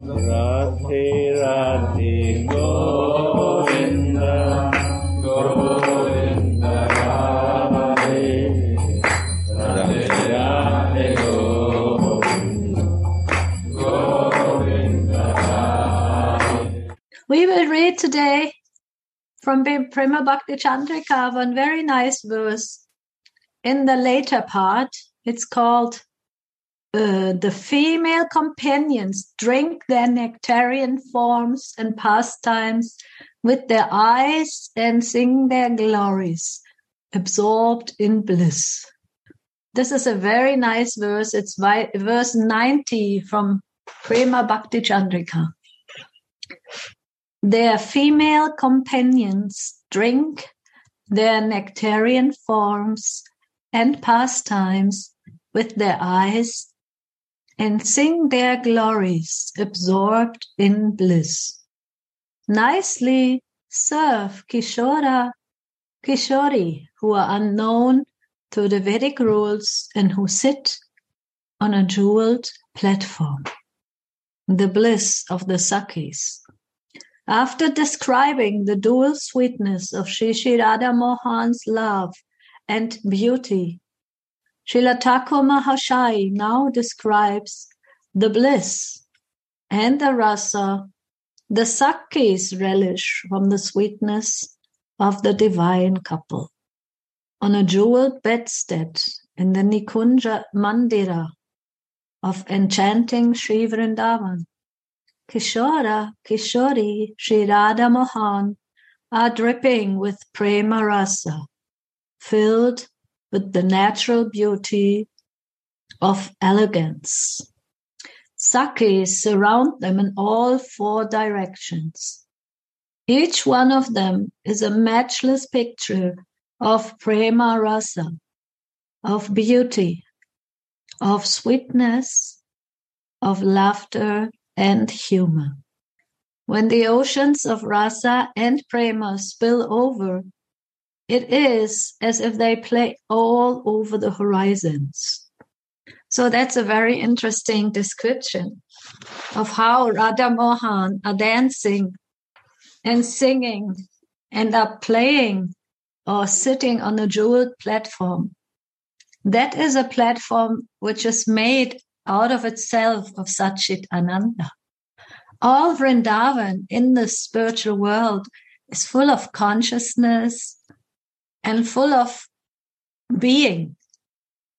We will read today from Prema Bhakti Chandrika one very nice verse. In the later part, it's called uh, the female companions drink their nectarian forms and pastimes with their eyes and sing their glories, absorbed in bliss. This is a very nice verse. It's verse 90 from Prema Bhakti Chandrika. Their female companions drink their nectarian forms and pastimes with their eyes and sing their glories absorbed in bliss. Nicely serve Kishora, Kishori, who are unknown to the Vedic rules and who sit on a jeweled platform. The bliss of the Sakis. After describing the dual sweetness of Shri Radha Mohan's love and beauty, Srila Mahashai now describes the bliss and the rasa, the Sakis relish from the sweetness of the divine couple. On a jeweled bedstead in the Nikunja Mandira of enchanting Sri Vrindavan, Kishora, Kishori, Sri Radha Mohan are dripping with prema rasa, filled with the natural beauty of elegance. Sakis surround them in all four directions. Each one of them is a matchless picture of prema rasa, of beauty, of sweetness, of laughter and humor. When the oceans of rasa and prema spill over, it is as if they play all over the horizons. So that's a very interesting description of how Radha Mohan are dancing and singing and are playing or sitting on a jeweled platform. That is a platform which is made out of itself of Satchit Ananda. All Vrindavan in the spiritual world is full of consciousness, and full of being.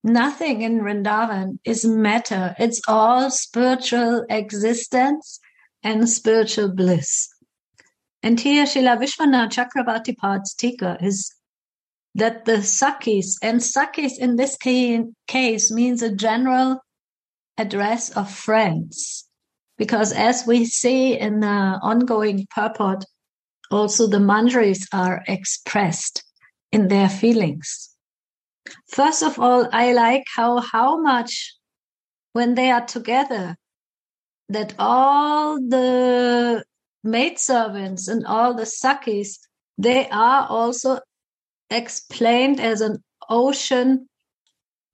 Nothing in Vrindavan is matter. It's all spiritual existence and spiritual bliss. And here Srila Vishwanath Chakravarti Pad's tika is that the Sakis, and Sakis in this case means a general address of friends. Because as we see in the ongoing purport, also the manjaris are expressed in their feelings. First of all, I like how how much when they are together that all the maidservants and all the sakis they are also explained as an ocean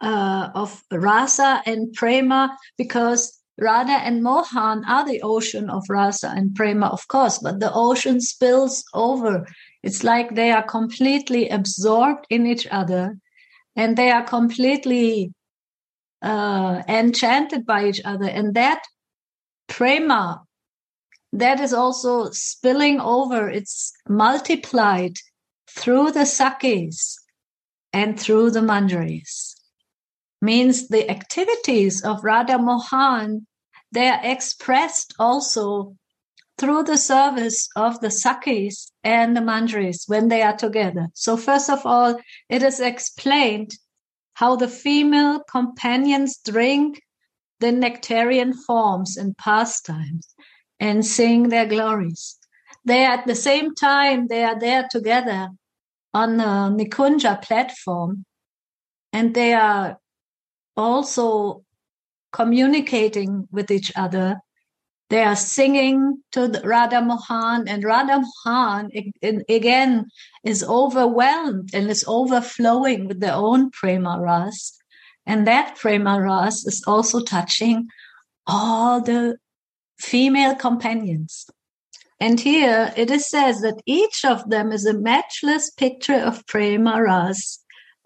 uh, of rasa and prema because Radha and Mohan are the ocean of rasa and prema, of course, but the ocean spills over it's like they are completely absorbed in each other and they are completely uh, enchanted by each other. And that prema, that is also spilling over, it's multiplied through the sakis and through the manjaris. Means the activities of Radha Mohan, they are expressed also through the service of the sakis and the manjaris when they are together. So first of all, it is explained how the female companions drink the nectarian forms and pastimes and sing their glories. They at the same time, they are there together on the Nikunja platform and they are also communicating with each other they are singing to Radha Mohan, and Radha Mohan again is overwhelmed and is overflowing with their own prema ras. And that prema ras is also touching all the female companions. And here it is says that each of them is a matchless picture of prema ras,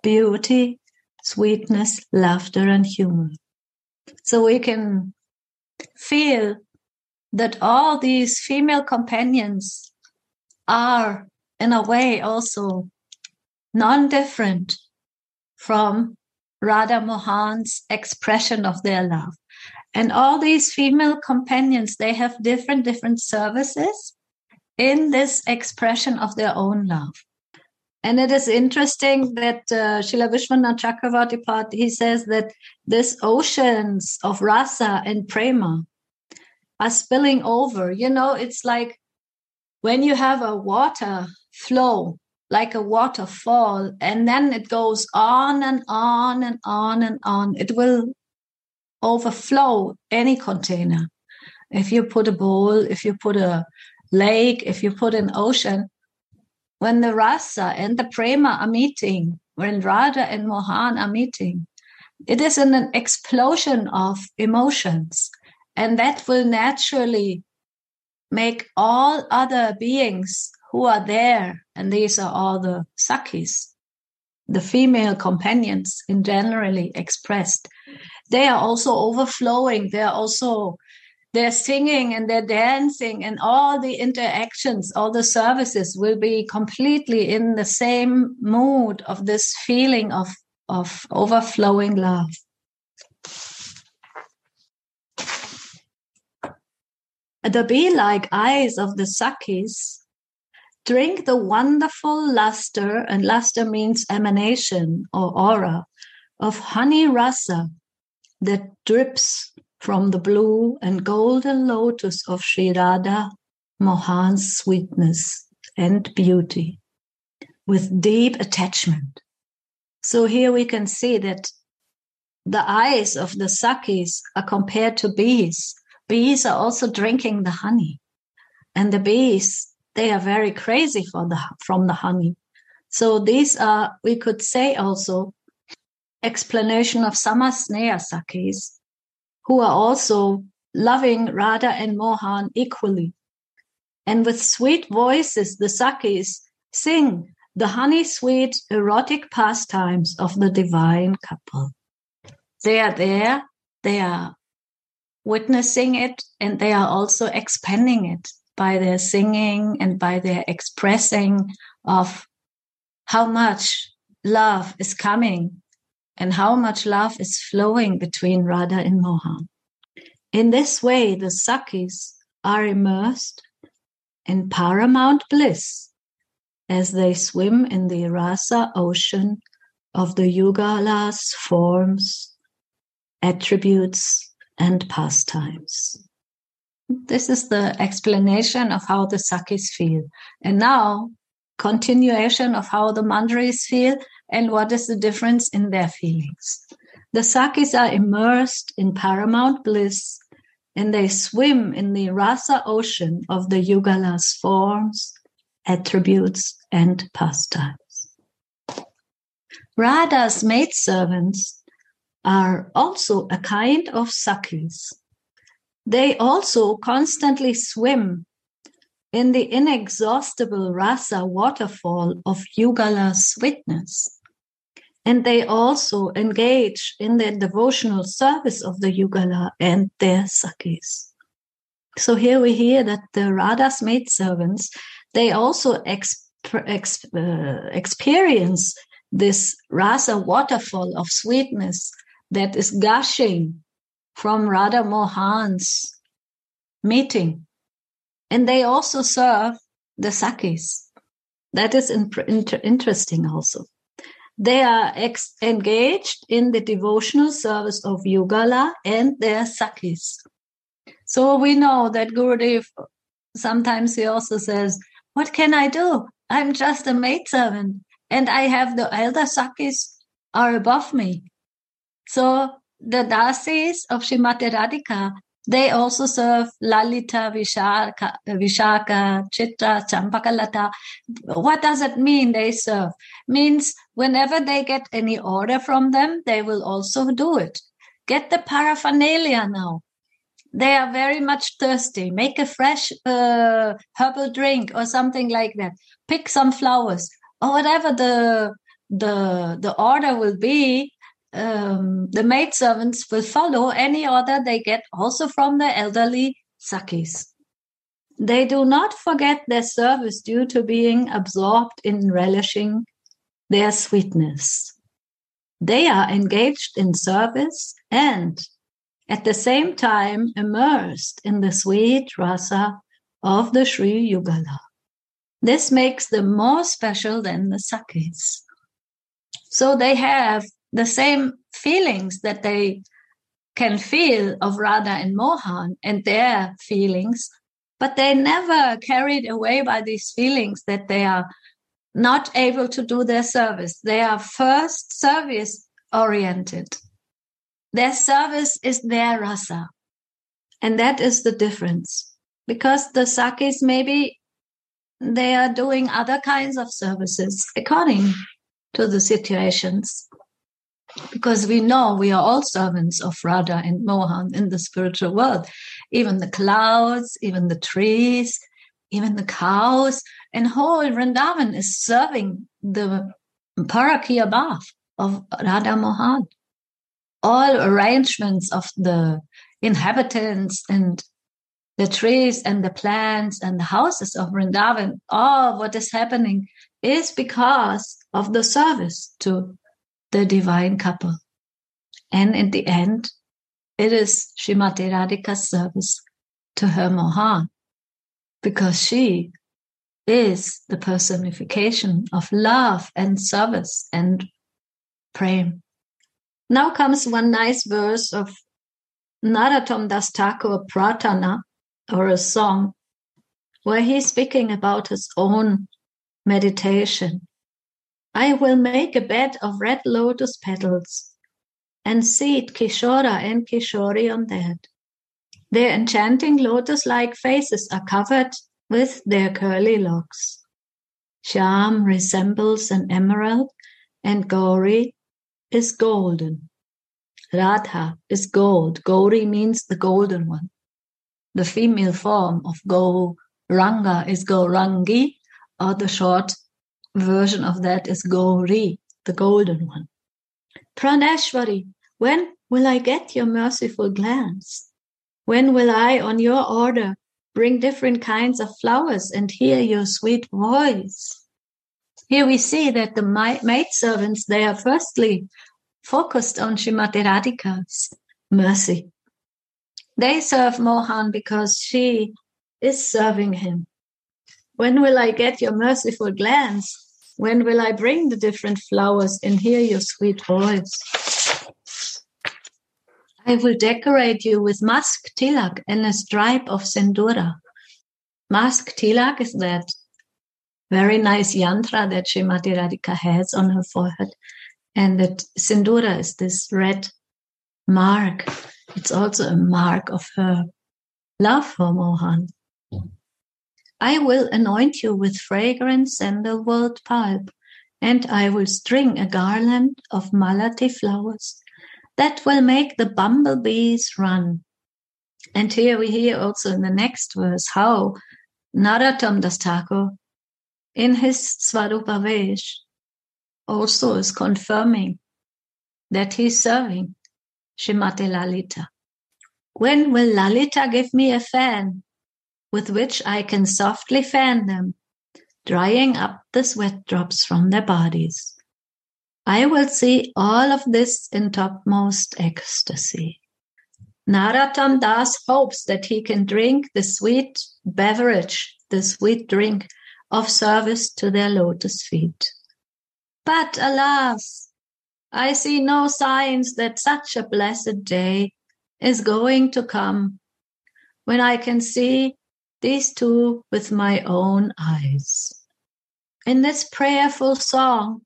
beauty, sweetness, laughter, and humor. So we can feel that all these female companions are in a way also non-different from Radha Mohan's expression of their love. And all these female companions, they have different, different services in this expression of their own love. And it is interesting that uh, Srila Vishwanath Chakravarti he says that this oceans of rasa and prema are spilling over. You know, it's like when you have a water flow, like a waterfall, and then it goes on and on and on and on. It will overflow any container. If you put a bowl, if you put a lake, if you put an ocean, when the rasa and the prema are meeting, when Radha and Mohan are meeting, it is an explosion of emotions. And that will naturally make all other beings who are there, and these are all the Sakis, the female companions in generally expressed, they are also overflowing. They're also they're singing and they're dancing and all the interactions, all the services will be completely in the same mood of this feeling of, of overflowing love. The bee like eyes of the Sakis drink the wonderful luster, and luster means emanation or aura of honey rasa that drips from the blue and golden lotus of Sri Radha Mohan's sweetness and beauty with deep attachment. So here we can see that the eyes of the Sakis are compared to bees. Bees are also drinking the honey. And the bees, they are very crazy for the, from the honey. So these are, we could say also, explanation of Samasneha Sakis, who are also loving Radha and Mohan equally. And with sweet voices, the Sakis sing the honey sweet erotic pastimes of the divine couple. They are there, they are witnessing it, and they are also expanding it by their singing and by their expressing of how much love is coming and how much love is flowing between Radha and Mohan. In this way, the Sakis are immersed in paramount bliss as they swim in the rasa ocean of the Yugalas forms, attributes, and pastimes. This is the explanation of how the Sakis feel. And now, continuation of how the Manjaris feel and what is the difference in their feelings. The Sakis are immersed in paramount bliss and they swim in the rasa ocean of the Yugala's forms, attributes, and pastimes. Radha's maidservants are also a kind of Sakis. They also constantly swim in the inexhaustible rasa waterfall of Yugala's sweetness and they also engage in the devotional service of the Yugala and their Sakis. So here we hear that the Radha's maidservants, they also exp- uh, experience this rasa waterfall of sweetness that is gushing from Radha Mohan's meeting. And they also serve the Sakis. That is in- inter- interesting also. They are ex- engaged in the devotional service of Yugala and their Sakis. So we know that Gurudev, sometimes he also says, what can I do? I'm just a maidservant and I have the elder Sakis are above me. So the Dasis of Shrimati Radhika, they also serve Lalita, Vishaka, Vishaka, Chitra, Champakalata. What does it mean they serve? Means whenever they get any order from them, they will also do it. Get the paraphernalia now. they are very much thirsty. Make a fresh uh, herbal drink or something like that. Pick some flowers or whatever the the the order will be. Um, the maidservants will follow any order they get, also from the elderly sakis. They do not forget their service due to being absorbed in relishing their sweetness. They are engaged in service and at the same time immersed in the sweet rasa of the Sri Yugala. This makes them more special than the Sakis. So they have the same feelings that they can feel of Radha and Mohan and their feelings, but they never carried away by these feelings that they are not able to do their service. They are first service oriented. Their service is their rasa. And that is the difference. Because the sakis maybe they are doing other kinds of services according to the situations. Because we know we are all servants of Radha and Mohan in the spiritual world. Even the clouds, even the trees, even the cows, and whole Vrindavan is serving the parakya above of Radha Mohan all arrangements of the inhabitants and the trees and the plants and the houses of Vrindavan, all what is happening is because of the service to the divine couple. And in the end, it is Srimati Radhika's service to her Mohan because she is the personification of love and service and praying. Now comes one nice verse of Narottam Das Thakur Prarthana, or a song, where he's speaking about his own meditation. I will make a bed of red lotus petals and seat Kishora and Kishori on that. Their enchanting lotus like faces are covered with their curly locks. Shyam resembles an emerald, and Gauri is golden. Radha is gold. Gauri means the golden one. The female form of Gauranga is Gaurangi, or the short version of that is Gauri, the golden one. Praneshwari, when will I get your merciful glance? When will I, on your order, bring different kinds of flowers and hear your sweet voice? Here we see that the maidservants, they are firstly focused on Srimati Radhika's mercy. They serve Mohan because she is serving him. When will I get your merciful glance? When will I bring the different flowers and hear your sweet voice? I will decorate you with musk tilak and a stripe of sindura. Musk tilak is that very nice yantra that Srimati Radhika has on her forehead. And that Sindura is this red mark. It's also a mark of her love for Mohan. I will anoint you with fragrant sandalwood pulp, and I will string a garland of malati flowers that will make the bumblebees run. And here we hear also in the next verse how Narottam Das Thakur in his Svarupavesh also is confirming that he's serving Shrimati Lalita. When will Lalita give me a fan with which I can softly fan them, drying up the sweat drops from their bodies? I will see all of this in topmost ecstasy. Narottam Das hopes that he can drink the sweet beverage, the sweet drink of service to their lotus feet. But alas, I see no signs that such a blessed day is going to come when I can see these two with my own eyes. In this prayerful song,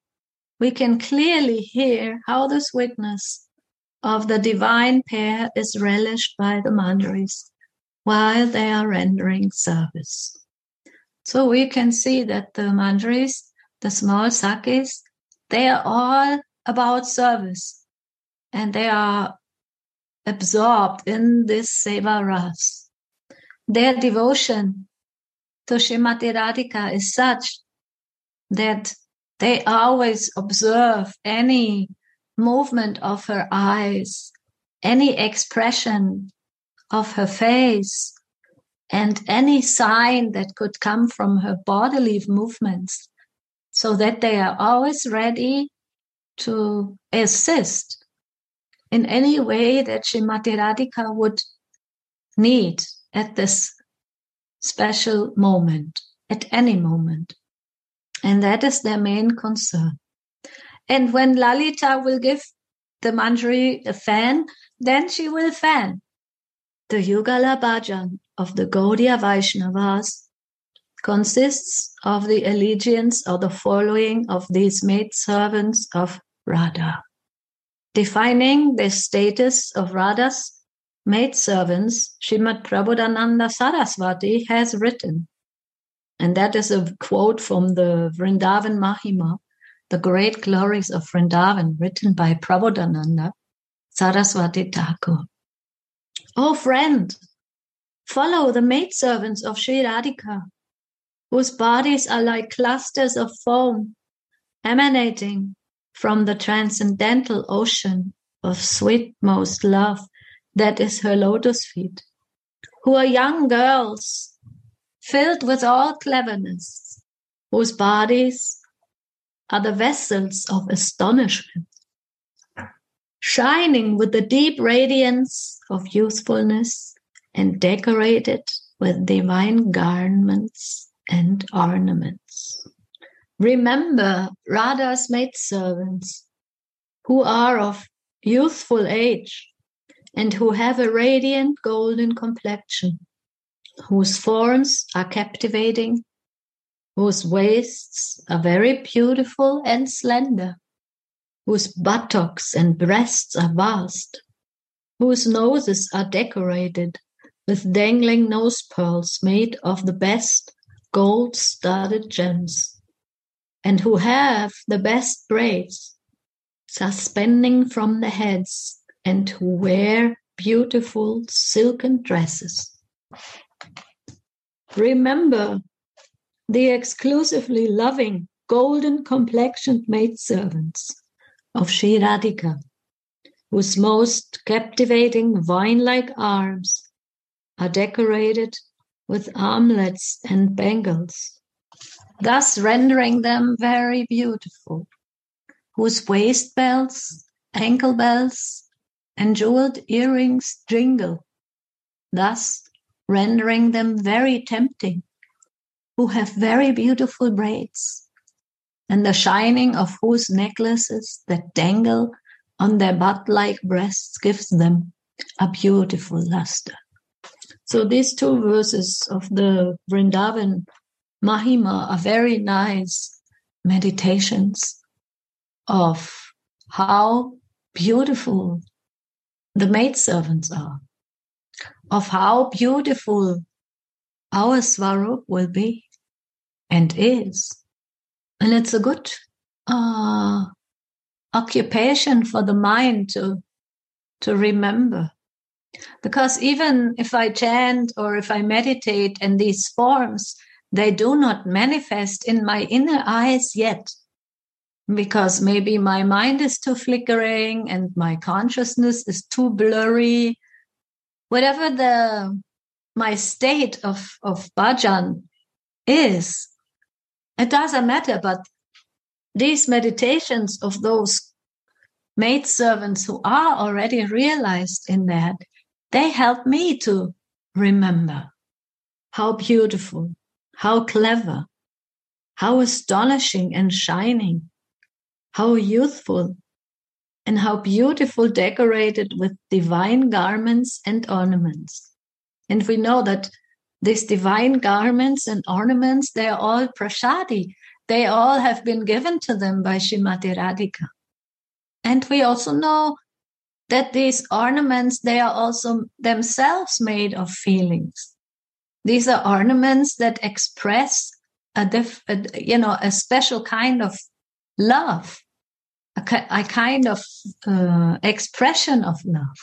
we can clearly hear how this witness of the divine pair is relished by the manjaris while they are rendering service. So we can see that the manjaris, the small sakis, they are all about service and they are absorbed in this seva ras. Their devotion to Srimati Radhika is such that they always observe any movement of her eyes, any expression of her face, and any sign that could come from her bodily movements, so that they are always ready to assist in any way that Srimati Radhika would need at this special moment, at any moment. And that is their main concern. And when Lalita will give the Manjari a fan, then she will fan. The Yugala Bhajan of the Gaudiya Vaishnavas consists of the allegiance or the following of these maidservants of Radha. Defining the status of Radha's maidservants, Srimad Prabodhananda Saraswati has written, and that is a quote from the Vrindavan Mahima, the great glories of Vrindavan, written by Prabodhananda Saraswati Thakur. Oh friend, follow the maidservants of Sri Radhika, whose bodies are like clusters of foam emanating from the transcendental ocean of sweetmost love that is her lotus feet, who are young girls filled with all cleverness, whose bodies are the vessels of astonishment, shining with the deep radiance of youthfulness and decorated with divine garments and ornaments. Remember Radha's maidservants, who are of youthful age and who have a radiant golden complexion, whose forms are captivating, whose waists are very beautiful and slender, whose buttocks and breasts are vast, whose noses are decorated with dangling nose pearls made of the best gold studded gems, and who have the best braids suspending from the heads and wear beautiful silken dresses. Remember the exclusively loving golden complexioned maidservants of Sri Radhika, whose most captivating vine-like arms are decorated with armlets and bangles, thus rendering them very beautiful, whose waist belts, ankle belts, and jeweled earrings jingle, thus rendering them very tempting, who have very beautiful braids, and the shining of whose necklaces that dangle on their butt-like breasts gives them a beautiful luster. So these two verses of the Vrindavan Mahima are very nice meditations of how beautiful the maidservants are, of how beautiful our Swarup will be and is. And it's a good uh, occupation for the mind to, to remember. Because even if I chant or if I meditate in these forms, they do not manifest in my inner eyes yet because maybe my mind is too flickering and my consciousness is too blurry. Whatever the my state of of bhajan is it doesn't matter but these meditations of those maidservants who are already realized in that they help me to remember how beautiful how clever how astonishing and shining how youthful and how beautiful decorated with divine garments and ornaments. And we know that these divine garments and ornaments, they are all prasadi. They all have been given to them by Shrimati Radhika. And we also know that these ornaments, they are also themselves made of feelings. These are ornaments that express a, diff, a you know, a special kind of love a, a kind of uh, expression of love.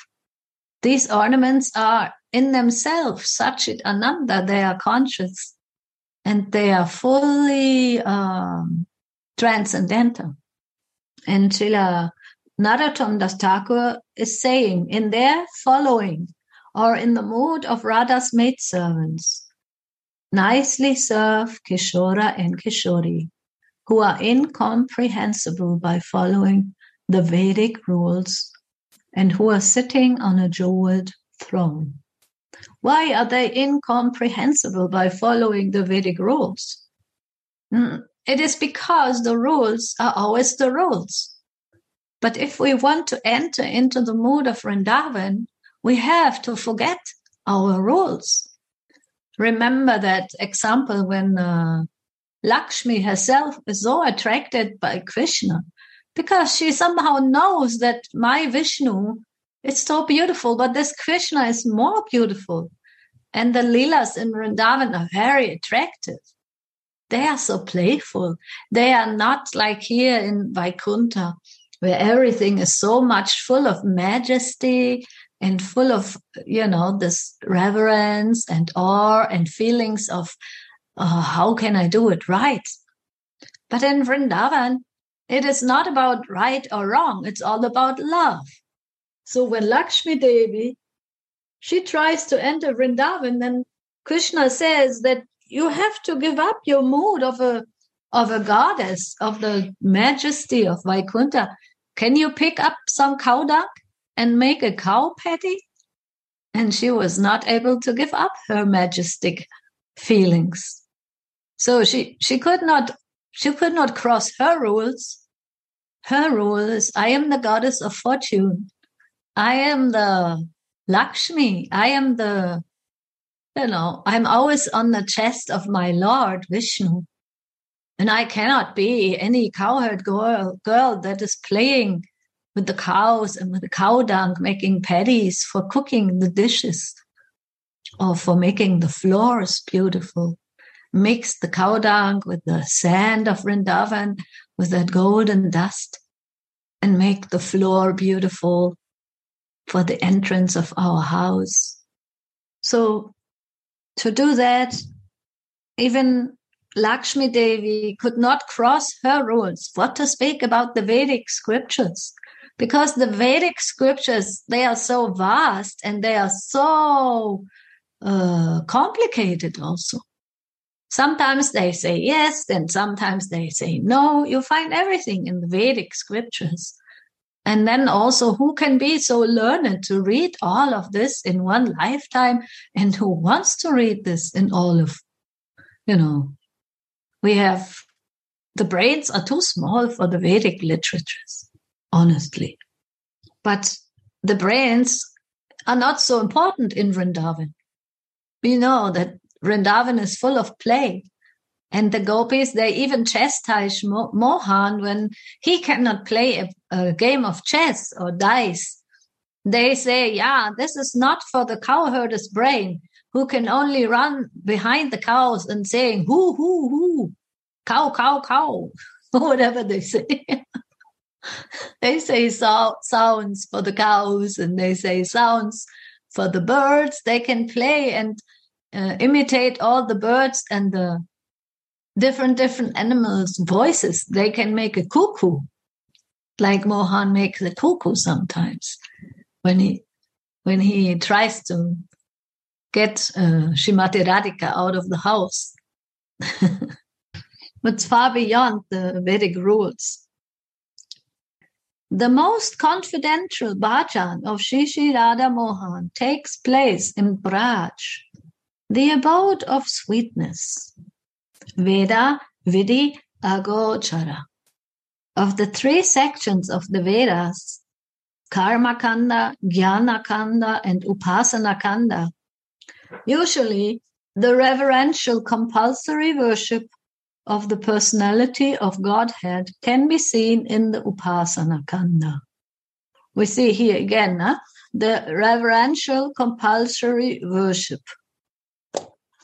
these ornaments are in themselves Satchit Ananda. They are conscious and they are fully um, transcendental. And Srila Narottam Das Thakur is saying in their following or in the mood of Radha's maidservants, nicely serve Kishora and Kishori, who are incomprehensible by following the Vedic rules and who are sitting on a jeweled throne. Why are they incomprehensible by following the Vedic rules? Mm, it is because the rules are always the rules. But if we want to enter into the mood of Vrindavan, we have to forget our rules. Remember that example when uh, Lakshmi herself is so attracted by Krishna because she somehow knows that my Vishnu is so beautiful, but this Krishna is more beautiful. And the Leelas in Vrindavan are very attractive. They are so playful. They are not like here in Vaikunta, where everything is so much full of majesty and full of, you know, this reverence and awe and feelings of, uh, how can I do it right? But in Vrindavan, it is not about right or wrong. It's all about love. So when Lakshmi Devi, she tries to enter Vrindavan, then Krishna says that you have to give up your mood of a of a goddess of the majesty of Vaikunta. Can you pick up some cow dung and make a cow patty? And she was not able to give up her majestic feelings. So she, she could not, she could not cross her rules. Her rule is, I am the goddess of fortune. I am the Lakshmi. I am the you know, I'm always on the chest of my Lord Vishnu. And I cannot be any cowherd girl, girl that is playing with the cows and with the cow dung, making patties for cooking the dishes or for making the floors beautiful. Mix the cow dung with the sand of Vrindavan with that golden dust and make the floor beautiful for the entrance of our house. So to do that, even Lakshmi Devi could not cross her rules. What to speak about the Vedic scriptures? Because the Vedic scriptures, they are so vast and they are so uh, complicated also. Sometimes they say yes, then sometimes they say no. You find everything in the Vedic scriptures. And then also, who can be so learned to read all of this in one lifetime and who wants to read this in all of, you know, we have the brains are too small for the Vedic literatures, honestly. But the brains are not so important in Vrindavan. We know that Vrindavan is full of play. And the gopis, they even chastise Mohan when he cannot play a, a game of chess or dice. They say, yeah, this is not for the cowherder's brain who can only run behind the cows and saying, whoo, whoo, whoo, cow, cow, cow, or whatever they say. they say so- sounds for the cows and they say sounds for the birds. They can play and uh, imitate all the birds and the different different animals voices they can make a cuckoo like mohan makes a cuckoo sometimes when he when he tries to get uh, Radhika out of the house. but far beyond the Vedic rules. The most confidential bhajan of Shri Radha Mohan takes place in Braj, the abode of sweetness. Veda, Vidhi, Agochara. Of the three sections of the Vedas, Karma Kanda, Jnana Kanda, and Upasana Kanda, usually the reverential compulsory worship of the personality of Godhead can be seen in the Upasana Kanda. We see here again huh? the reverential compulsory worship.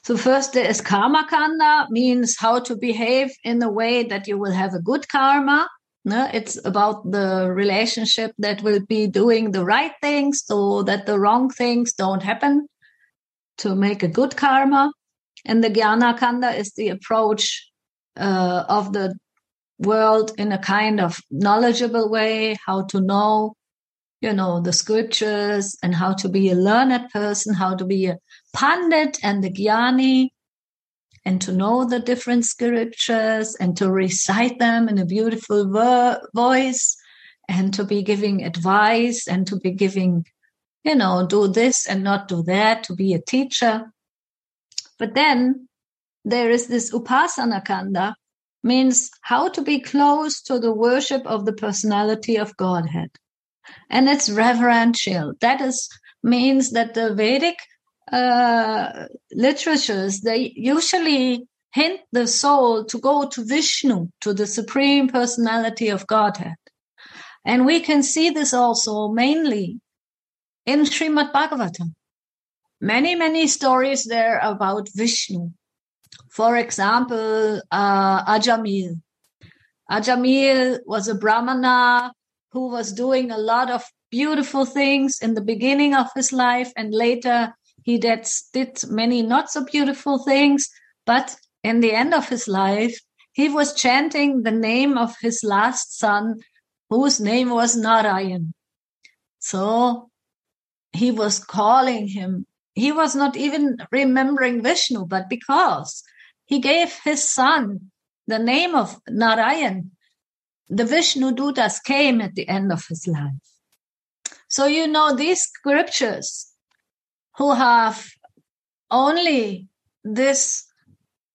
So first there is karma kanda, means how to behave in a way that you will have a good karma, No, it's about the relationship that will be doing the right things so that the wrong things don't happen to make a good karma. And the Jnana Kanda is the approach uh, of the world in a kind of knowledgeable way, how to know, you know, the scriptures and how to be a learned person, how to be a pandit and the jnani, and to know the different scriptures and to recite them in a beautiful vo- voice and to be giving advice and to be giving, you know, do this and not do that, to be a teacher. But then there is this upasana kanda, means how to be close to the worship of the personality of Godhead. And it's reverential. That is means that the Vedic uh, literatures, they usually hint the soul to go to Vishnu, to the supreme personality of Godhead. And we can see this also mainly in Srimad Bhagavatam. Many, many stories there about Vishnu. For example, uh, Ajamil. Ajamil was a Brahmana who was doing a lot of beautiful things in the beginning of his life and later he did, did many not so beautiful things, but in the end of his life, he was chanting the name of his last son, whose name was Narayan. So he was calling him. He was not even remembering Vishnu, but because he gave his son the name of Narayan, the Vishnu Dutas came at the end of his life. So, you know, these scriptures who have only this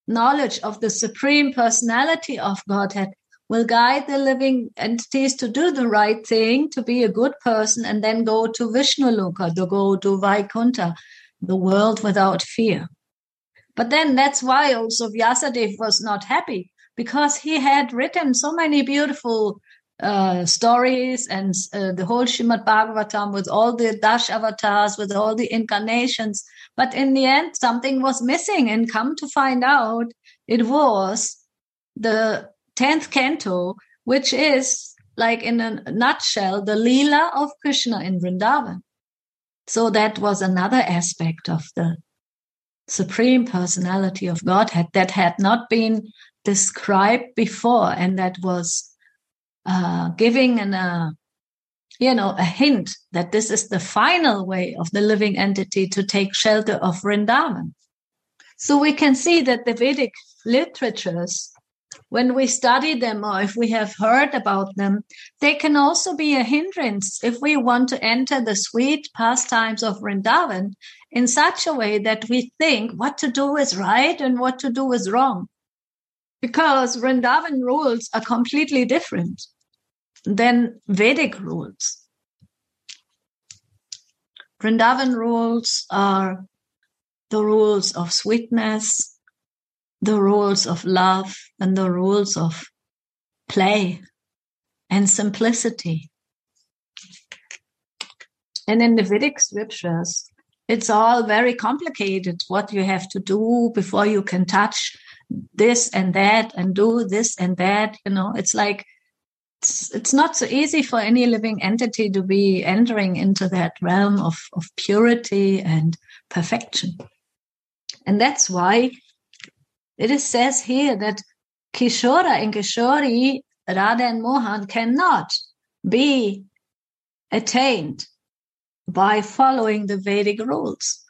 knowledge of the supreme personality of Godhead will guide the living entities to do the right thing, to be a good person, and then go to Vishnu Loka, to go to Vaikuntha, the world without fear. But then that's why also Vyasadeva was not happy because he had written so many beautiful uh, stories and uh, the whole Shrimad Bhagavatam with all the Dash avatars, with all the incarnations. But in the end, something was missing. And come to find out, it was the 10th canto, which is like in a nutshell, the Leela of Krishna in Vrindavan. So that was another aspect of the supreme personality of Godhead that had not been described before and that was uh, giving an uh, you know a hint that this is the final way of the living entity to take shelter of Vrindavan. So we can see that the Vedic literatures, when we study them or if we have heard about them, they can also be a hindrance if we want to enter the sweet pastimes of Vrindavan in such a way that we think what to do is right and what to do is wrong because Vrindavan rules are completely different than Vedic rules. Vrindavan rules are the rules of sweetness, the rules of love, and the rules of play and simplicity. And in the Vedic scriptures, it's all very complicated what you have to do before you can touch this and that and do this and that you know it's like it's, it's not so easy for any living entity to be entering into that realm of, of purity and perfection and that's why it is says here that kishora and kishori radha and mohan cannot be attained by following the vedic rules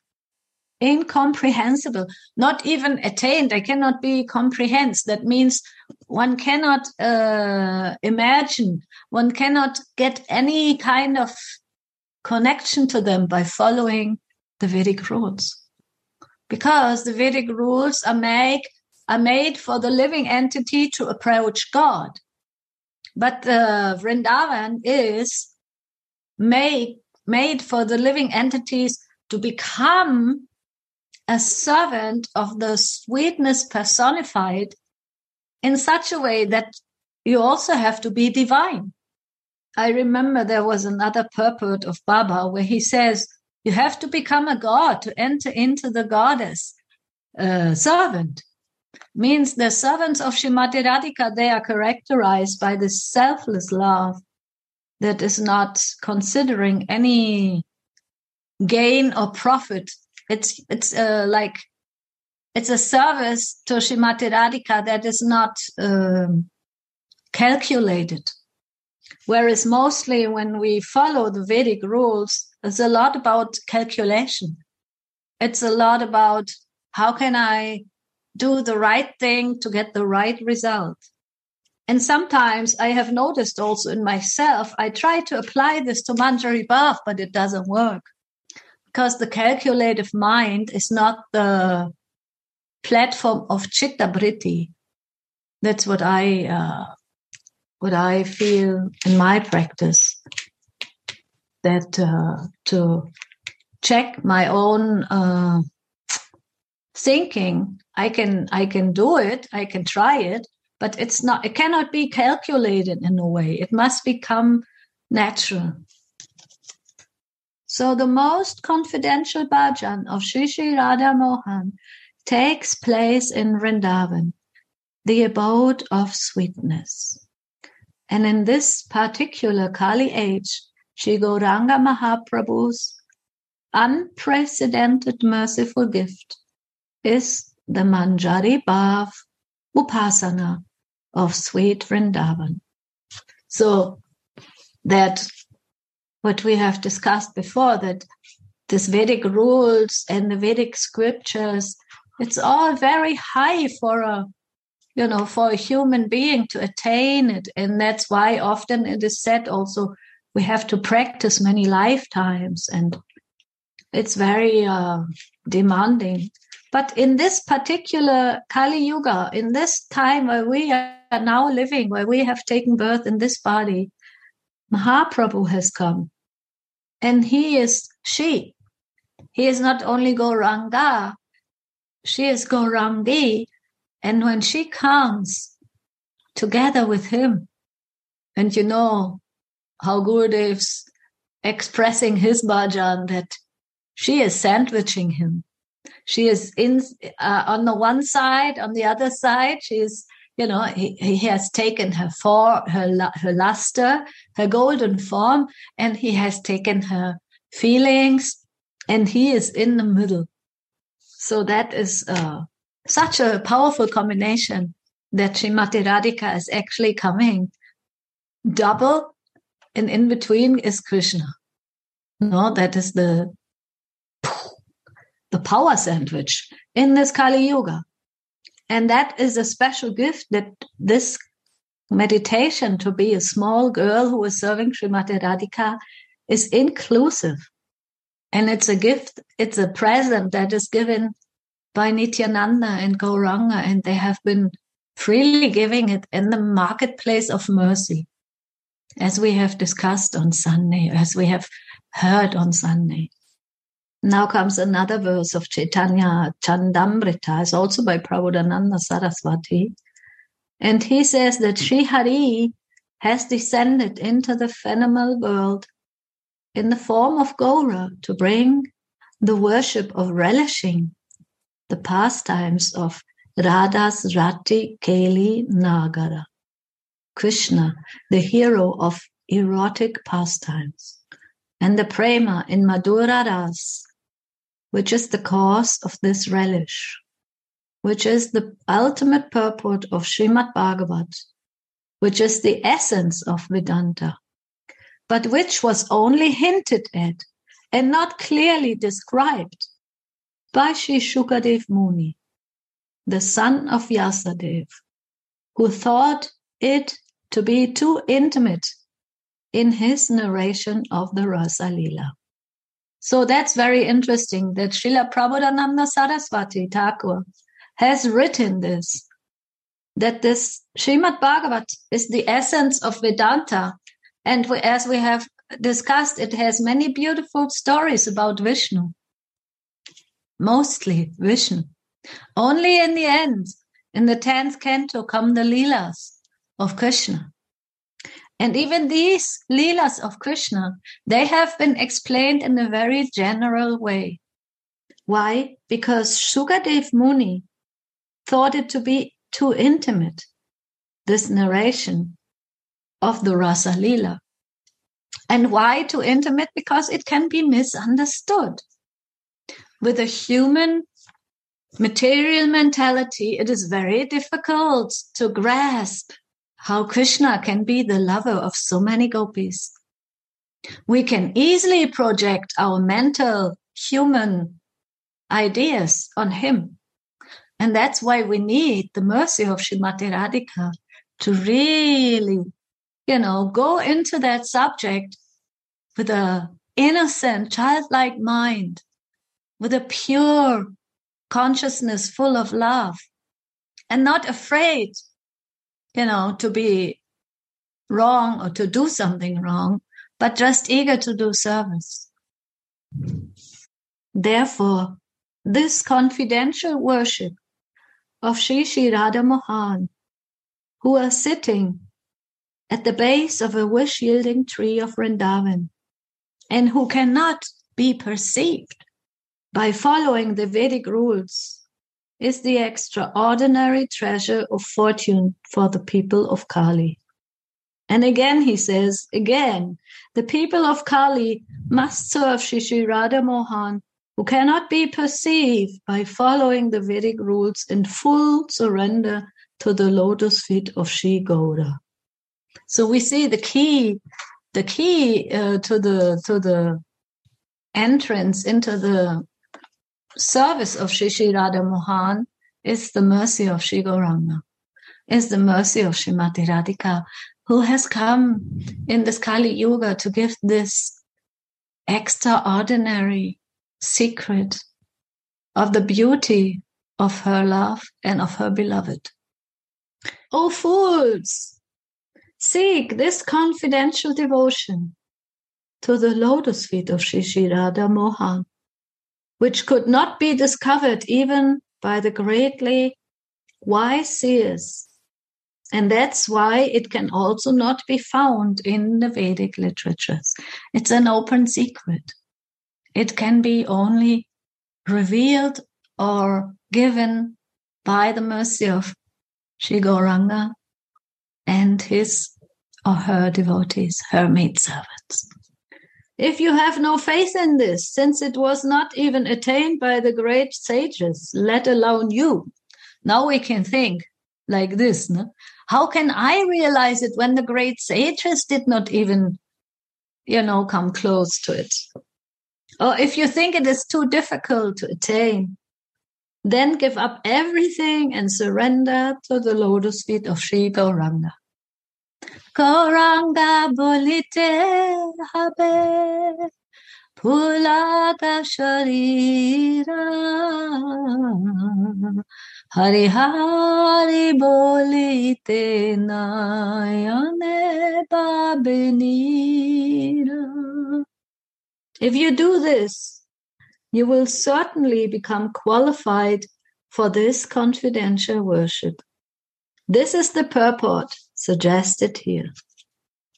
incomprehensible, not even attained. I cannot be comprehended. That means one cannot uh, imagine, one cannot get any kind of connection to them by following the Vedic rules. Because the Vedic rules are made, are made for the living entity to approach God. But the Vrindavan is made, made for the living entities to become a servant of the sweetness personified in such a way that you also have to be divine. I remember there was another purport of Baba where he says, you have to become a god to enter into the goddess uh, servant. means the servants of Shrimati Radhika, they are characterized by this selfless love that is not considering any gain or profit. It's it's uh, like it's a service to Shrimati Radhika that is not um, calculated. Whereas mostly when we follow the Vedic rules, it's a lot about calculation. It's a lot about how can I do the right thing to get the right result. And sometimes I have noticed also in myself, I try to apply this to Manjari Bhav, but it doesn't work because the calculative mind is not the platform of chitta vritti. That's what I uh, what I feel in my practice. That uh, to check my own uh, thinking, I can I can do it, I can try it, but it's not. It cannot be calculated in a way. It must become natural. So the most confidential bhajan of Shri Sri Radha Mohan takes place in Vrindavan, the abode of sweetness. And in this particular Kali age, Sri Gauranga Mahaprabhu's unprecedented merciful gift is the Manjari Bhav Upasana of sweet Vrindavan. So that what we have discussed before, that this Vedic rules and the Vedic scriptures it's all very high for a you know for a human being to attain it. And that's why often it is said also we have to practice many lifetimes. And it's very uh, demanding. But in this particular kali yuga in this time where we are now living where we have taken birth in this body mahaprabhu has come. And he is she. He is not only Gauranga, she is Gaurangi. And when she comes together with him, and you know how Gurudev's expressing his bhajan that she is sandwiching him. She is in uh, on the one side, on the other side, she is, you know, he, he has taken her for her her luster, her golden form, and he has taken her feelings, and he is in the middle. So that is uh, such a powerful combination that Srimati Radhika is actually coming double and in between is Krishna. No, that is the the power sandwich in this Kali Yuga. And that is a special gift that this meditation to be a small girl who is serving Srimati Radhika is inclusive. And it's a gift, it's a present that is given by Nityananda and Gauranga, and they have been freely giving it in the marketplace of mercy, as we have discussed on Sunday, as we have heard on Sunday. Now comes another verse of Chaitanya Chandramrita, is also by Prabodhananda Saraswati. And he says that Sri Hari has descended into the phenomenal world in the form of Gaura to bring the worship of relishing the pastimes of Radha's Rati Keli Nagara. Krishna, the hero of erotic pastimes, and the prema in Madhura Ras, which is the cause of this relish, which is the ultimate purport of Srimad Bhagavat, which is the essence of Vedanta but which was only hinted at and not clearly described by Sri Shukadev Muni, the son of Vyasadev, who thought it to be too intimate in his narration of the Rasa Lila. So that's very interesting that Srila Prabodhananda Saraswati Thakur has written this, that this Srimad Bhagavat is the essence of Vedanta and we, as we have discussed, it has many beautiful stories about Vishnu. Mostly Vishnu. Only in the end, in the 10th canto, come the Leelas of Krishna. And even these Leelas of Krishna, they have been explained in a very general way. Why? Because Shukadev Muni thought it to be too intimate, this narration of the Rasa Lila. And why too intimate? Because it can be misunderstood. With a human material mentality, it is very difficult to grasp how Krishna can be the lover of so many gopis. We can easily project our mental human ideas on him. And that's why we need the mercy of Srimati Radhika to really, you know, go into that subject with a innocent, childlike mind, with a pure consciousness full of love and not afraid, you know, to be wrong or to do something wrong, but just eager to do service. Therefore, this confidential worship of Sri Sri Radha Mohan, who are sitting at the base of a wish yielding tree of Vrindavan, and who cannot be perceived by following the Vedic rules, is the extraordinary treasure of fortune for the people of Kali. And again, he says, again, the people of Kali must serve Shri Radha Mohan who cannot be perceived by following the Vedic rules in full surrender to the lotus feet of Sri Gaura. So we see the key, the key uh, to the to the entrance into the service of Sri Radha Mohan is the mercy of Sri is the mercy of Srimati Radhika, who has come in this Kali Yuga to give this extraordinary secret of the beauty of her love and of her beloved. O fools, seek this confidential devotion to the lotus feet of Shri Radha Mohan, which could not be discovered even by the greatly wise seers. And that's why it can also not be found in the Vedic literatures. It's an open secret. It can be only revealed or given by the mercy of Sri Gauranga and his or her devotees, her maid servants. If you have no faith in this, since it was not even attained by the great sages, let alone you, now we can think like this. No? How can I realize it when the great sages did not even, you know, come close to it? Or if you think it is too difficult to attain, then give up everything and surrender to the lotus feet of Sri Gauranga. Gauranga bolite habe pulaga sharira Hari Hari bolite nayane babinira if you do this, you will certainly become qualified for this confidential worship. This is the purport suggested here.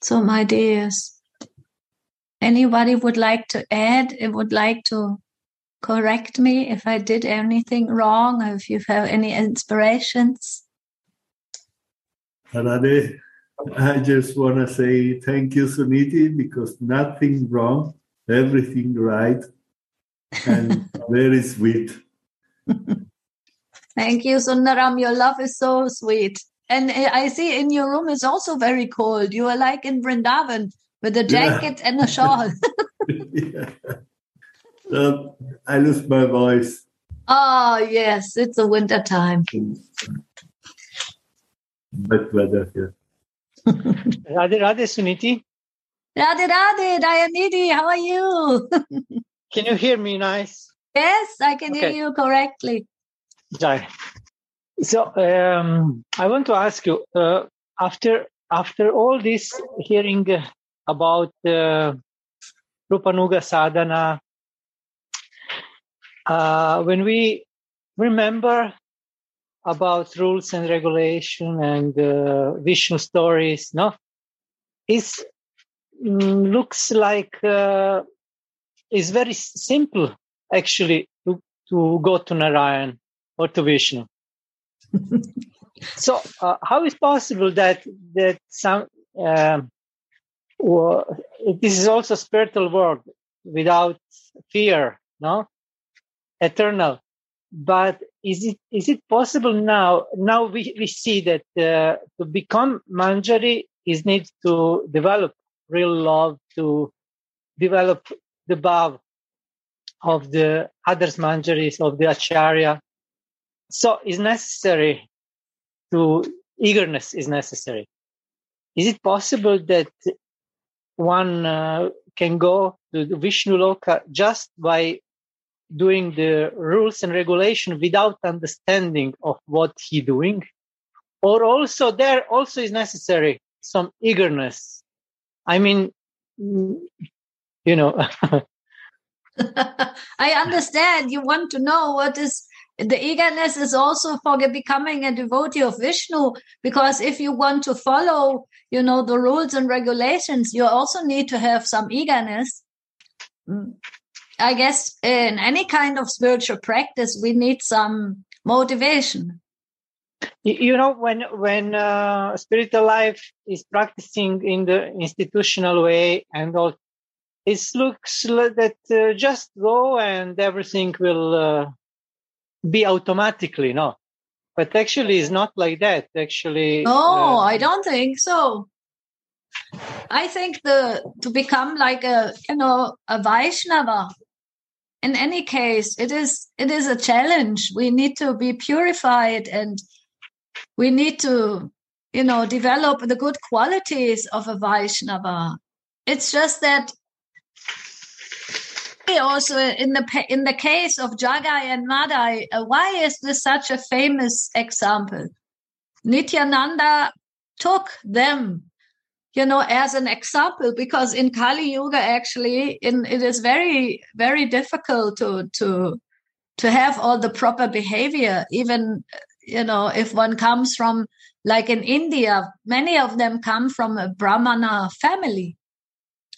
So, my dears, anybody would like to add, uh, would like to correct me if I did anything wrong, or if you have any inspirations? Radhe, I just want to say thank you, Suniti, because nothing wrong everything right and very sweet. Thank you, Sundaram. Your love is so sweet. And I see in your room is also very cold. You are like in Vrindavan with a jacket yeah. and a shawl. yeah. So I lose my voice. Oh, yes. It's a winter time. But weather here. Radhe Radhe Suniti. Radhe Radhe, Dayanidhi, how are you? can you hear me nice? Yes, I can okay. hear you correctly. So um, I want to ask you uh, after after all this hearing about uh, Rupanuga sadhana, uh, when we remember about rules and regulation and uh, Vishnu stories, no, it Mm, looks like it's very simple actually to, to go to Narayan or to Vishnu. so, uh, how is possible that that some um, well, this is also spiritual world without fear, no, eternal. But is it is it possible now? Now we, we see that uh, to become manjari is need to develop real love, to develop the bhav of the others manjaris of the acharya. So is necessary to eagerness is necessary. Is it possible that one uh, can go to the Vishnu Loka just by doing the rules and regulation without understanding of what he doing? Or also there also is necessary some eagerness. I mean, you know. I understand you want to know what is the eagerness is also for becoming a devotee of Vishnu because if you want to follow, you know, the rules and regulations, you also need to have some eagerness. Mm. I guess in any kind of spiritual practice, we need some motivation. You know, when when uh, spiritual life is practicing in the institutional way, and all, it looks that uh, just go and everything will uh, be automatically no? But actually it's not like that. Actually no uh, i don't think so. I think the to become like a you know a vaishnava in any case it is it is a challenge. We need to be purified and we need to you know develop the good qualities of a vaishnava. It's just that also in the in the case of Jagai and Madai, uh, why is this such a famous example? Nityananda took them, you know, as an example because in Kali Yuga, actually, in, it is very very difficult to to to have all the proper behavior. Even you know, if one comes from like in India, many of them come from a Brahmana family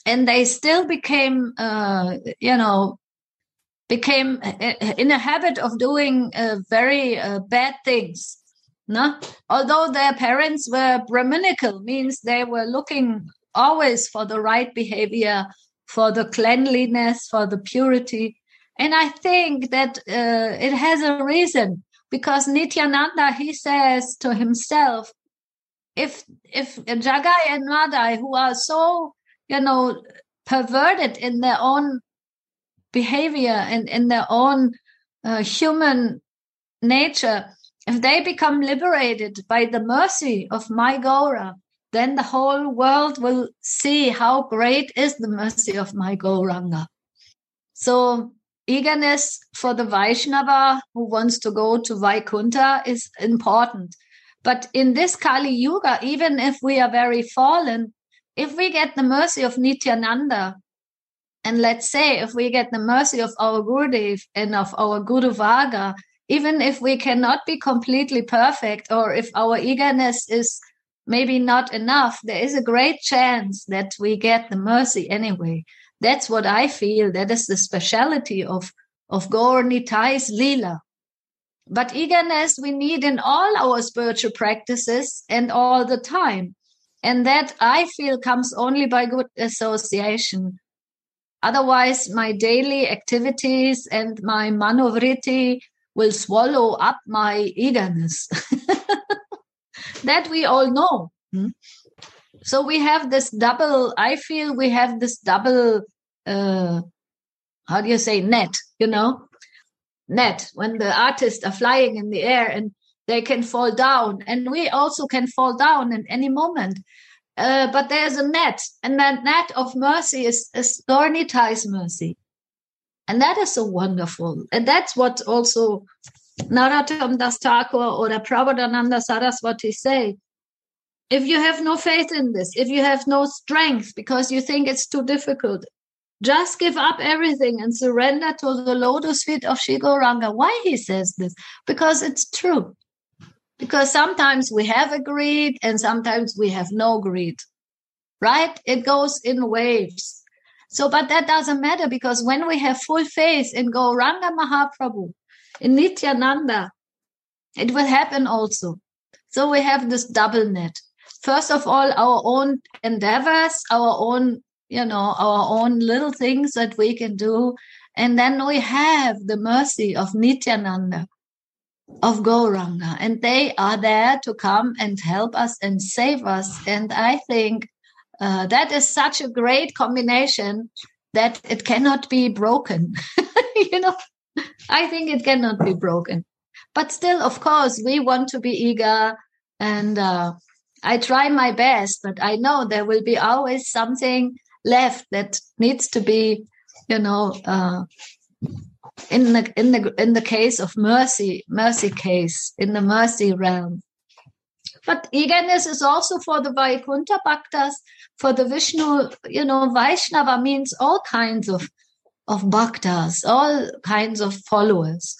and they still became uh, you know became uh, in a habit of doing uh, very uh, bad things no? Although their parents were brahminical means they were looking always for the right behavior for the cleanliness for the purity. And i think that uh, it has a reason because nityananda he says to himself if if jagai and madai who are so you know, perverted in their own behavior and in their own uh, human nature, if they become liberated by the mercy of my Gaura, then the whole world will see how great is the mercy of my Gauranga. So eagerness for the Vaishnava who wants to go to Vaikunta is important. But in this Kali Yuga, even if we are very fallen, if we get the mercy of Nityananda, and let's say if we get the mercy of our Gurudev and of our Guru Varga, even if we cannot be completely perfect or if our eagerness is maybe not enough, there is a great chance that we get the mercy anyway. That's what I feel. That is the speciality of, of Gaur Nitai's Leela. But eagerness we need in all our spiritual practices and all the time. And that I feel comes only by good association. Otherwise, my daily activities and my manovriti will swallow up my eagerness. that we all know. Hmm? So we have this double, I feel we have this double, uh, how do you say, net, you know? Net, when the artists are flying in the air and they can fall down and we also can fall down at any moment. Uh, but there's a net and that net of mercy is, is Gaur Nitai's mercy. And that is so wonderful. And that's what also Narottam Das Thakur or Prabodhananda Saraswati say. If you have no faith in this if you have no strength because you think it's too difficult just give up everything and surrender to the lotus feet of Sri Gauranga. Why he says this? Because it's true because sometimes we have a greed and sometimes we have no greed right it goes in waves so but that doesn't matter because when we have full faith in gauranga mahaprabhu in nityananda it will happen also. So we have this double net. First of all, our own endeavors, our own, you know, our own little things that we can do. And then we have the mercy of Nityananda, of Gauranga, and they are there to come and help us and save us. And I think uh, that is such a great combination that it cannot be broken. you know, I think it cannot be broken. But still, of course, we want to be eager and uh, I try my best, but I know there will be always something left that needs to be, you know, uh, in the in the in the case of mercy, mercy case, in the mercy realm. But eagerness is also for the Vaikuntha Bhaktas, for the Vishnu, you know, Vaishnava means all kinds of, of bhaktas, all kinds of followers.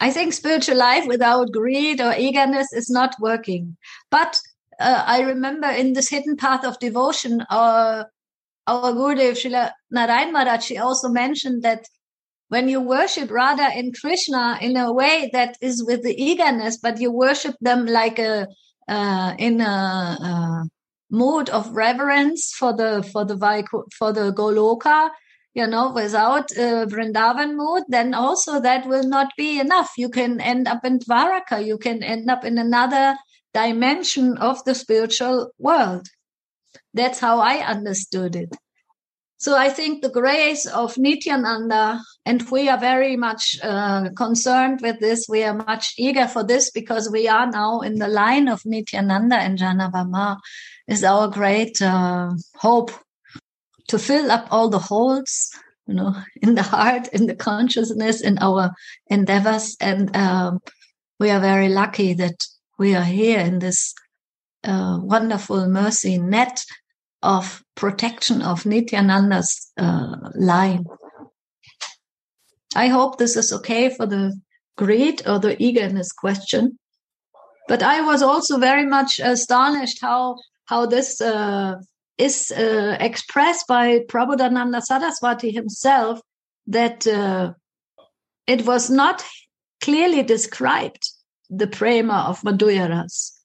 I think spiritual life without greed or eagerness is not working. But uh, I remember in this hidden path of devotion, our, our Gurudev Srila Narayan Maharaj, also mentioned that when you worship Radha and Krishna in a way that is with the eagerness, but you worship them like a uh, in a, a, mood of reverence for the for the for the Goloka, you know, without a Vrindavan mood, then also that will not be enough. You can end up in Dwaraka. You can end up in another dimension of the spiritual world. That's how I understood it. So I think the grace of Nityananda, and we are very much uh, concerned with this. We are much eager for this because we are now in the line of Nityananda and Jahnava Ma is our great uh, hope to fill up all the holes, you know, in the heart, in the consciousness, in our endeavors. And um, we are very lucky that we are here in this uh, wonderful mercy net of protection of Nityananda's uh, line. I hope this is okay for the greed or the eagerness question. But I was also very much astonished how how this uh, is uh, expressed by Prabodhananda Saraswati himself that uh, it was not clearly described the prema of Madhurya Ras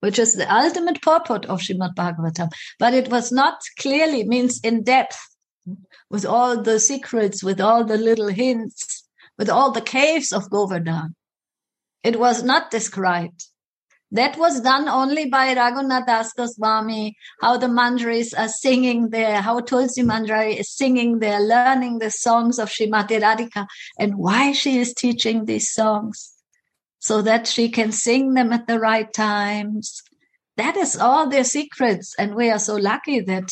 which is the ultimate purport of Srimad Bhagavatam. But it was not clearly means in depth with all the secrets, with all the little hints, with all the caves of Govardhan. It was not described. That was done only by Raghunath Das Goswami, how the manjaris are singing there, how Tulsi Manjari is singing there, learning the songs of Srimati Radhika, and why she is teaching these songs so that she can sing them at the right times. That is all their secrets. And we are so lucky that,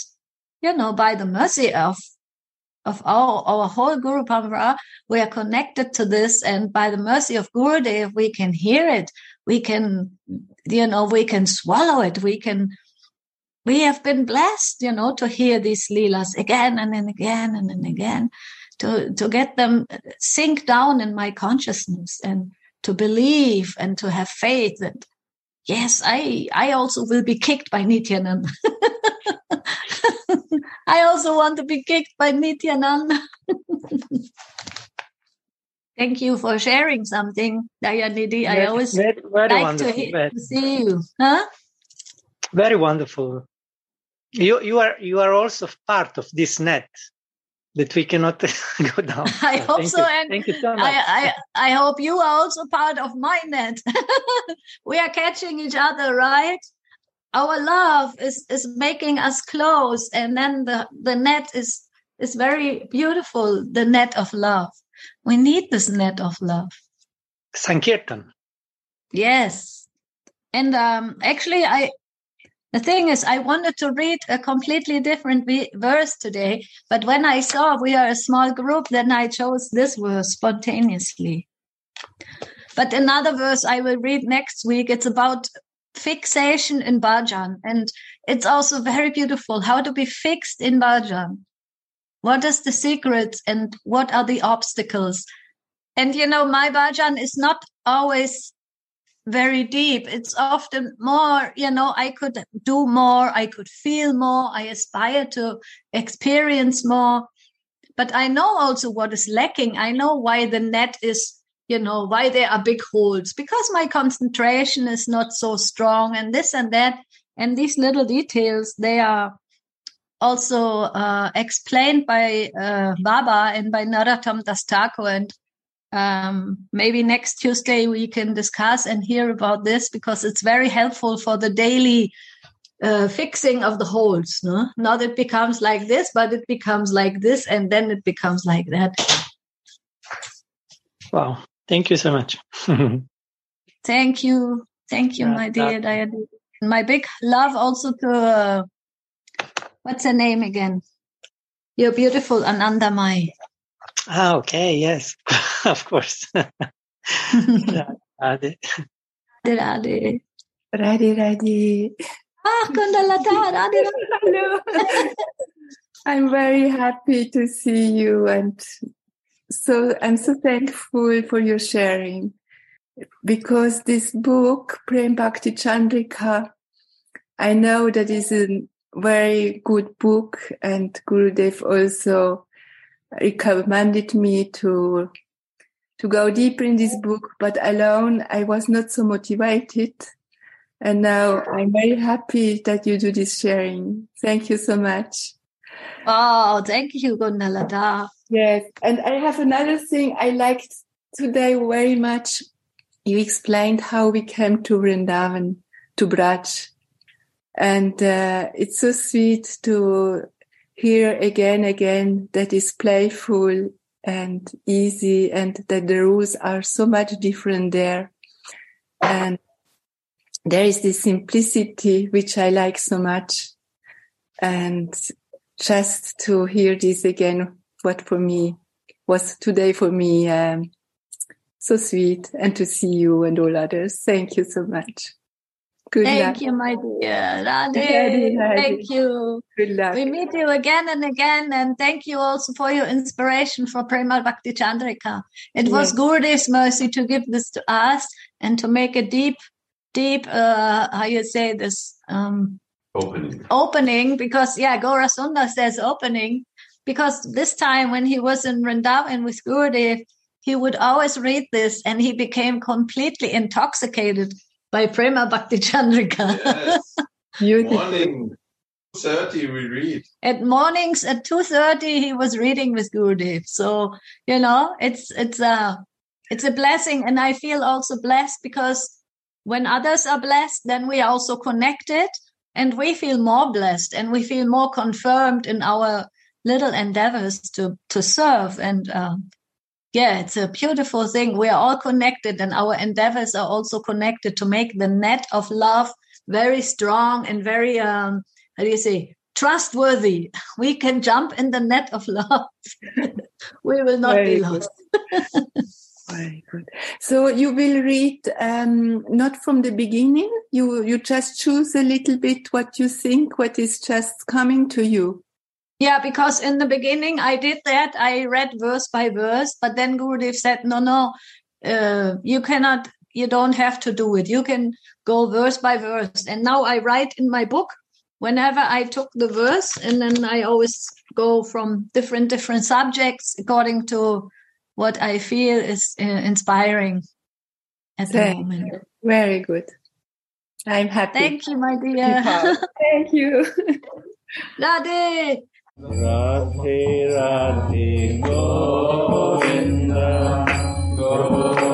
you know, by the mercy of of our, our whole Guru Parampara, we are connected to this. And by the mercy of Gurudev, we can hear it. We can, you know, we can swallow it. We can, we have been blessed, you know, to hear these leelas again and then again and then again, to, to get them sink down in my consciousness. And to believe and to have faith that yes, I I also will be kicked by Nityanand. I also want to be kicked by Nityananda. Thank you for sharing something, Dayanidhi. I always very, very like to, hear, to see you. Huh? Very wonderful. You you are you are also part of this net that we cannot go down. I hope Thank so. You. And Thank you so much. I, I, I hope you are also part of my net. we are catching each other, right? Our love is, is making us close. And then the, the net is, is very beautiful. The net of love. We need this net of love. Sankirtan. Yes. And um, actually, I, the thing is, I wanted to read a completely different verse today, but when I saw we are a small group, then I chose this verse spontaneously. But another verse I will read next week. It's about fixation in bhajan, and it's also very beautiful. How to be fixed in bhajan. What is the secret, and what are the obstacles? And you know, my bhajan is not always very deep. It's often more, you know, I could do more, I could feel more, I aspire to experience more. But I know also what is lacking. I know why the net is you know, why there are big holes, because my concentration is not so strong and this and that. And these little details, they are also uh, explained by uh, Baba and by Narottam Das Thakur. And um, maybe next Tuesday we can discuss and hear about this because it's very helpful for the daily uh, fixing of the holes. No? Not it becomes like this, but it becomes like this, and then it becomes like that. Wow. Thank you so much. Thank you. Thank you, my dear Diana. My big love also to, uh, what's her name again? Your beautiful Ananda Mai. Ah, okay. Yes, of course. Radhe. Radhe. Radhe, Radhe. Ah, Kundalata, Radhe. Hello. I'm very happy to see you and so I'm so thankful for your sharing because this book, Prem Bhakti Chandrika, I know that is a very good book and Gurudev also recommended me to to go deeper in this book, but alone I was not so motivated. And now I'm very happy that you do this sharing. Thank you so much. Oh, thank you, Kundalata. Yes. And I have another thing I liked today very much. You explained how we came to Vrindavan, to Braj. And uh, it's so sweet to hear again, again that is playful and easy and that the rules are so much different there. And there is this simplicity, which I like so much. And just to hear this again what for me was today for me um, so sweet and to see you and all others. Thank you so much. Good Thank you, my dear Radhe. Thank you. Good luck. We meet you again and again, and thank you also for your inspiration for Premal Bhakti Chandrika. It was yes. Gurudev's mercy to give this to us and to make a deep, deep, uh, how you say this, um, opening. Opening, because yeah, Gaura Sundar says opening, because this time when he was in Vrindavan with Gurudev, he would always read this and he became completely intoxicated by Prema Bhakti Chandrika. Yes. Morning, 2.30 we read. At mornings at 2.30 he was reading with Gurudev. So, you know, it's, it's a, it's a blessing. And I feel also blessed because when others are blessed, then we are also connected and we feel more blessed and we feel more confirmed in our little endeavors to to serve and um, yeah it's a beautiful thing. We are all connected and our endeavors are also connected to make the net of love very strong and very um how do you say trustworthy. We can jump in the net of love. We will not very be lost. Very good. So you will read um, not from the beginning. You you just choose a little bit what you think what is just coming to you yeah, because in the beginning I did that. I read verse by verse, but then Gurudev said, no, no, uh, you cannot, you don't have to do it. You can go verse by verse. And now I write in my book whenever I took the verse and then I always go from different, different subjects according to what I feel is uh, inspiring at the Thank moment. You. Very good. I'm happy. Thank you, my dear. Thank you. Radhe. Radhe Radhe Govind. Govind